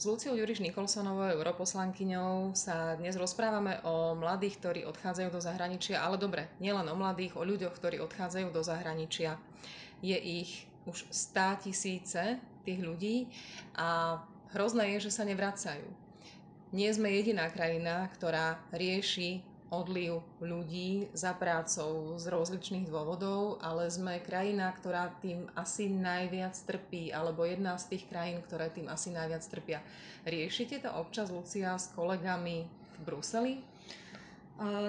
S Luciou Juriš Nikolsonovou, europoslankyňou, sa dnes rozprávame o mladých, ktorí odchádzajú do zahraničia, ale dobre, nielen o mladých, o ľuďoch, ktorí odchádzajú do zahraničia. Je ich už stá tisíce tých ľudí a hrozné je, že sa nevracajú. Nie sme jediná krajina, ktorá rieši odliv ľudí za prácou z rozličných dôvodov, ale sme krajina, ktorá tým asi najviac trpí, alebo jedna z tých krajín, ktoré tým asi najviac trpia. Riešite to občas, Lucia, s kolegami v Bruseli?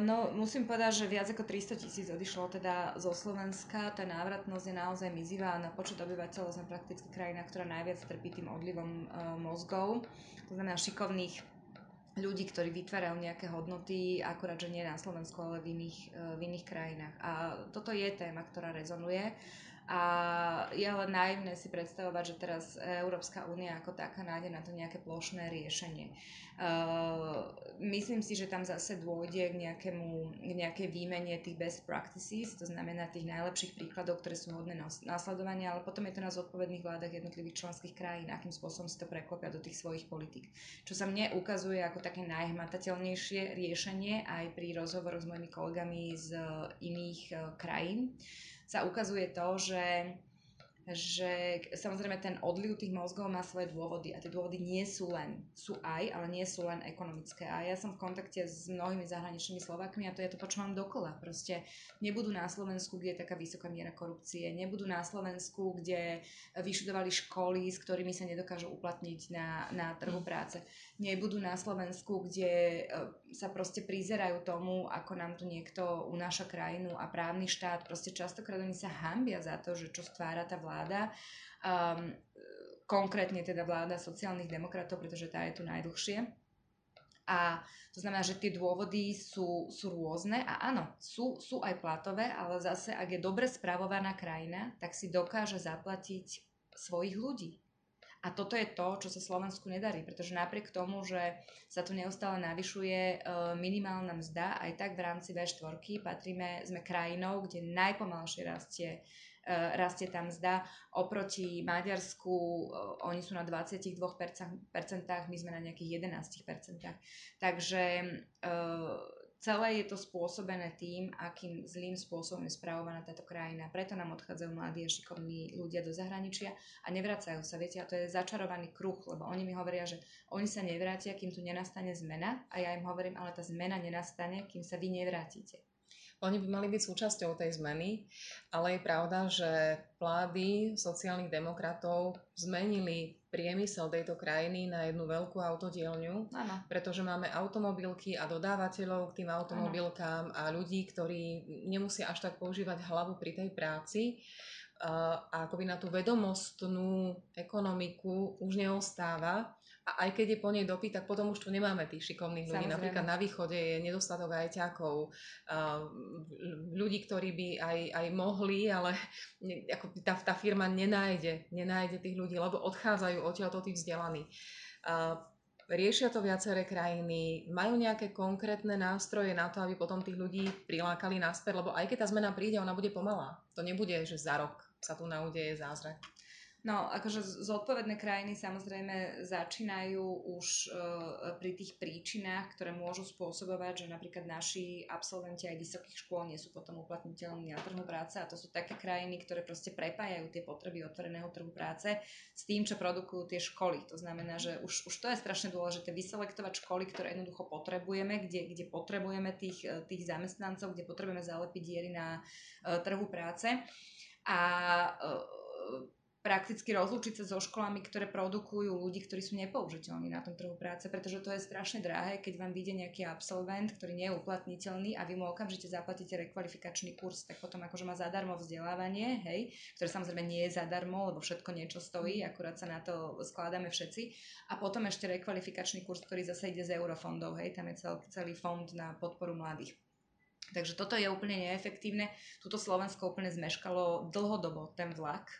No, musím povedať, že viac ako 300 tisíc odišlo teda zo Slovenska. Tá návratnosť je naozaj mizivá na počet obyvateľov sme prakticky krajina, ktorá najviac trpí tým odlivom mozgov. To znamená šikovných ľudí, ktorí vytvárajú nejaké hodnoty, akurát, že nie na Slovensku, ale v iných, e, v iných krajinách. A toto je téma, ktorá rezonuje. A je ale naivné si predstavovať, že teraz Európska únia ako taká nájde na to nejaké plošné riešenie. Uh, myslím si, že tam zase dôjde k, nejakému, k nejakej výmene tých best practices, to znamená tých najlepších príkladov, ktoré sú hodné následovania, ale potom je to na zodpovedných vládach jednotlivých členských krajín, akým spôsobom si to preklopia do tých svojich politik. Čo sa mne ukazuje ako také najhmatateľnejšie riešenie aj pri rozhovoroch s mojimi kolegami z iných uh, krajín, sa ukazuje to, že že samozrejme ten odliv tých mozgov má svoje dôvody a tie dôvody nie sú len, sú aj, ale nie sú len ekonomické. A ja som v kontakte s mnohými zahraničnými Slovakmi a to je to počúvam dokola. Proste nebudú na Slovensku, kde je taká vysoká miera korupcie, nebudú na Slovensku, kde vyštudovali školy, s ktorými sa nedokážu uplatniť na, na trhu práce. Nebudú na Slovensku, kde e, sa proste prizerajú tomu, ako nám tu niekto unáša krajinu a právny štát. Proste častokrát oni sa hambia za to, že čo stvára tá vláda vláda, um, konkrétne teda vláda sociálnych demokratov, pretože tá je tu najdlhšie. A to znamená, že tie dôvody sú, sú rôzne a áno, sú, sú aj platové, ale zase, ak je dobre spravovaná krajina, tak si dokáže zaplatiť svojich ľudí. A toto je to, čo sa Slovensku nedarí, pretože napriek tomu, že sa tu neustále navyšuje e, minimálna mzda, aj tak v rámci V4 patríme, sme krajinou, kde najpomalšie rastie rastie tam mzda. Oproti Maďarsku e, oni sú na 22%, my sme na nejakých 11%. Takže e, celé je to spôsobené tým, akým zlým spôsobom je spravovaná táto krajina. Preto nám odchádzajú mladí a šikovní ľudia do zahraničia a nevracajú sa. Viete, a to je začarovaný kruh, lebo oni mi hovoria, že oni sa nevrátia, kým tu nenastane zmena a ja im hovorím, ale tá zmena nenastane, kým sa vy nevrátite. Oni by mali byť súčasťou tej zmeny, ale je pravda, že vlády sociálnych demokratov zmenili priemysel tejto krajiny na jednu veľkú autodielňu, ano. pretože máme automobilky a dodávateľov k tým automobilkám ano. a ľudí, ktorí nemusia až tak používať hlavu pri tej práci a akoby na tú vedomostnú ekonomiku už neostáva a aj keď je po nej dopyt, tak potom už tu nemáme tých šikovných ľudí. Samozrejme. Napríklad na východe je nedostatok ajťákov, ľudí, ktorí by aj, aj mohli, ale ako tá, tá firma nenájde, nenájde tých ľudí, lebo odchádzajú odtiaľto tí vzdelaní. Riešia to viaceré krajiny, majú nejaké konkrétne nástroje na to, aby potom tých ľudí prilákali naspäť, lebo aj keď tá zmena príde, ona bude pomalá. To nebude, že za rok sa tu naudeje zázrak. No, akože zodpovedné krajiny samozrejme začínajú už uh, pri tých príčinách, ktoré môžu spôsobovať, že napríklad naši absolventi aj vysokých škôl nie sú potom uplatniteľní na trhu práce a to sú také krajiny, ktoré proste prepájajú tie potreby otvoreného trhu práce s tým, čo produkujú tie školy. To znamená, že už, už to je strašne dôležité vyselektovať školy, ktoré jednoducho potrebujeme, kde, kde potrebujeme tých, tých zamestnancov, kde potrebujeme zalepiť diery na uh, trhu práce. A uh, prakticky rozlúčiť sa so školami, ktoré produkujú ľudí, ktorí sú nepoužiteľní na tom trhu práce, pretože to je strašne drahé, keď vám vyjde nejaký absolvent, ktorý nie je uplatniteľný a vy mu okamžite zaplatíte rekvalifikačný kurz, tak potom akože má zadarmo vzdelávanie, hej, ktoré samozrejme nie je zadarmo, lebo všetko niečo stojí, akurát sa na to skladáme všetci. A potom ešte rekvalifikačný kurz, ktorý zase ide z eurofondov, hej, tam je celý, celý fond na podporu mladých. Takže toto je úplne neefektívne. Tuto Slovensko úplne zmeškalo dlhodobo ten vlak,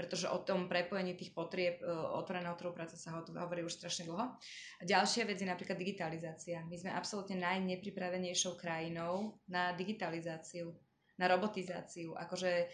pretože o tom prepojení tých potrieb e, otvoreného trhu práce sa hovorí už strašne dlho. Ďalšia vec je napríklad digitalizácia. My sme absolútne najnepripravenejšou krajinou na digitalizáciu, na robotizáciu. Akože e,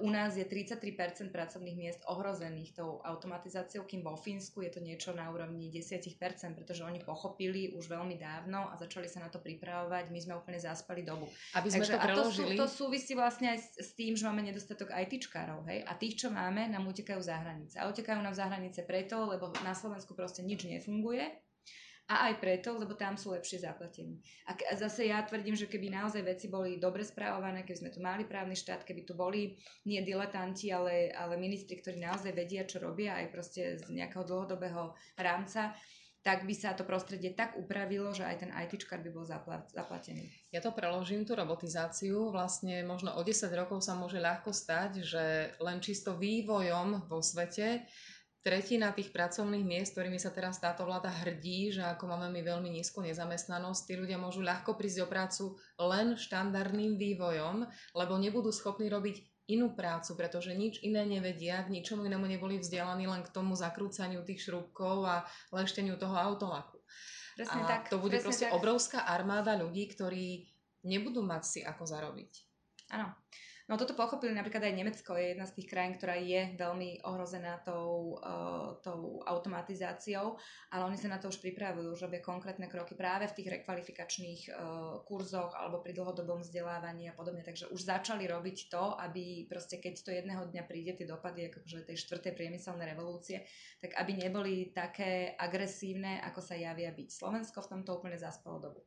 u nás je 33% pracovných miest ohrozených tou automatizáciou, kým vo Fínsku je to niečo na úrovni 10%, pretože oni pochopili už veľmi dávno a začali sa na to pripravovať. My sme úplne zaspali dobu. Aby sme Takže, to preložili. A to, sú, to súvisí vlastne aj s, s tým, že máme nedostatok ITčkárov, hej? A tých, čo máme, nám utekajú za hranice. A utekajú nám za hranice preto, lebo na Slovensku proste nič nefunguje a aj preto, lebo tam sú lepšie zaplatení. A zase ja tvrdím, že keby naozaj veci boli dobre správované, keby sme tu mali právny štát, keby tu boli nie diletanti, ale, ale ministri, ktorí naozaj vedia, čo robia aj proste z nejakého dlhodobého rámca, tak by sa to prostredie tak upravilo, že aj ten ITčkar by bol zaplatený. Ja to preložím, tú robotizáciu. Vlastne možno o 10 rokov sa môže ľahko stať, že len čisto vývojom vo svete tretina tých pracovných miest, ktorými sa teraz táto vláda hrdí, že ako máme my veľmi nízku nezamestnanosť, tí ľudia môžu ľahko prísť o prácu len štandardným vývojom, lebo nebudú schopní robiť inú prácu, pretože nič iné nevedia, k ničomu inému neboli vzdelaní len k tomu zakrúcaniu tých šrúbkov a lešteniu toho autolaku. Presne a tak, to bude proste tak. obrovská armáda ľudí, ktorí nebudú mať si ako zarobiť. Áno. No toto pochopili napríklad aj Nemecko, je jedna z tých krajín, ktorá je veľmi ohrozená tou, uh, tou automatizáciou, ale oni sa na to už pripravujú, že robia konkrétne kroky práve v tých rekvalifikačných uh, kurzoch alebo pri dlhodobom vzdelávaní a podobne. Takže už začali robiť to, aby proste keď to jedného dňa príde tie dopady akože tej štvrtej priemyselnej revolúcie, tak aby neboli také agresívne, ako sa javia byť. Slovensko v tomto úplne zaspalo dobu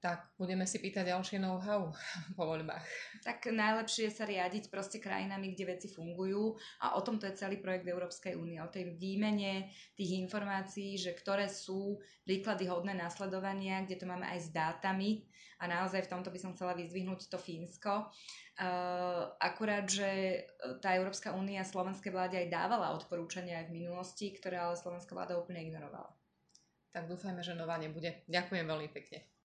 tak budeme si pýtať ďalšie know-how po voľbách. Tak najlepšie je sa riadiť proste krajinami, kde veci fungujú a o tomto je celý projekt Európskej únie, o tej výmene tých informácií, že ktoré sú príklady hodné následovania, kde to máme aj s dátami a naozaj v tomto by som chcela vyzdvihnúť to Fínsko. Uh, akurát, že tá Európska únia slovenskej vláde aj dávala odporúčania aj v minulosti, ktoré ale slovenská vláda úplne ignorovala. Tak dúfajme, že nová nebude. Ďakujem veľmi pekne.